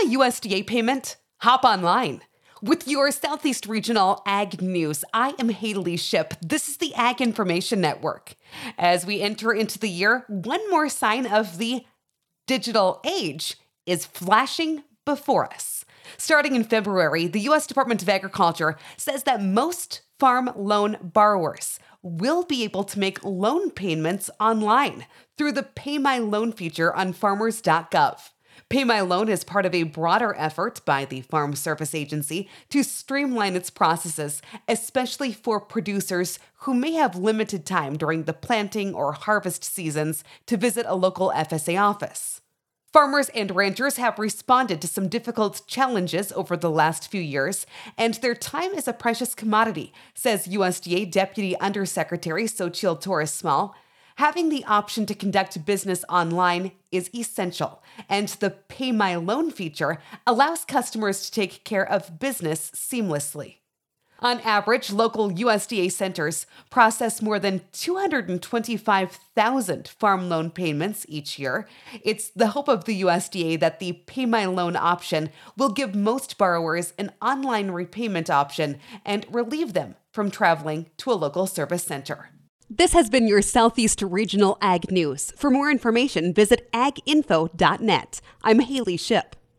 a USDA payment? Hop online. With your Southeast Regional Ag News, I am Haley Ship. This is the Ag Information Network. As we enter into the year, one more sign of the digital age is flashing before us. Starting in February, the U.S. Department of Agriculture says that most farm loan borrowers will be able to make loan payments online through the Pay My Loan feature on farmers.gov. Pay My Loan is part of a broader effort by the Farm Service Agency to streamline its processes, especially for producers who may have limited time during the planting or harvest seasons to visit a local FSA office. Farmers and ranchers have responded to some difficult challenges over the last few years, and their time is a precious commodity, says USDA Deputy Undersecretary Xochitl Torres Small. Having the option to conduct business online is essential, and the Pay My Loan feature allows customers to take care of business seamlessly. On average, local USDA centers process more than 225,000 farm loan payments each year. It's the hope of the USDA that the Pay My Loan option will give most borrowers an online repayment option and relieve them from traveling to a local service center. This has been your Southeast Regional Ag News. For more information, visit aginfo.net. I'm Haley Ship.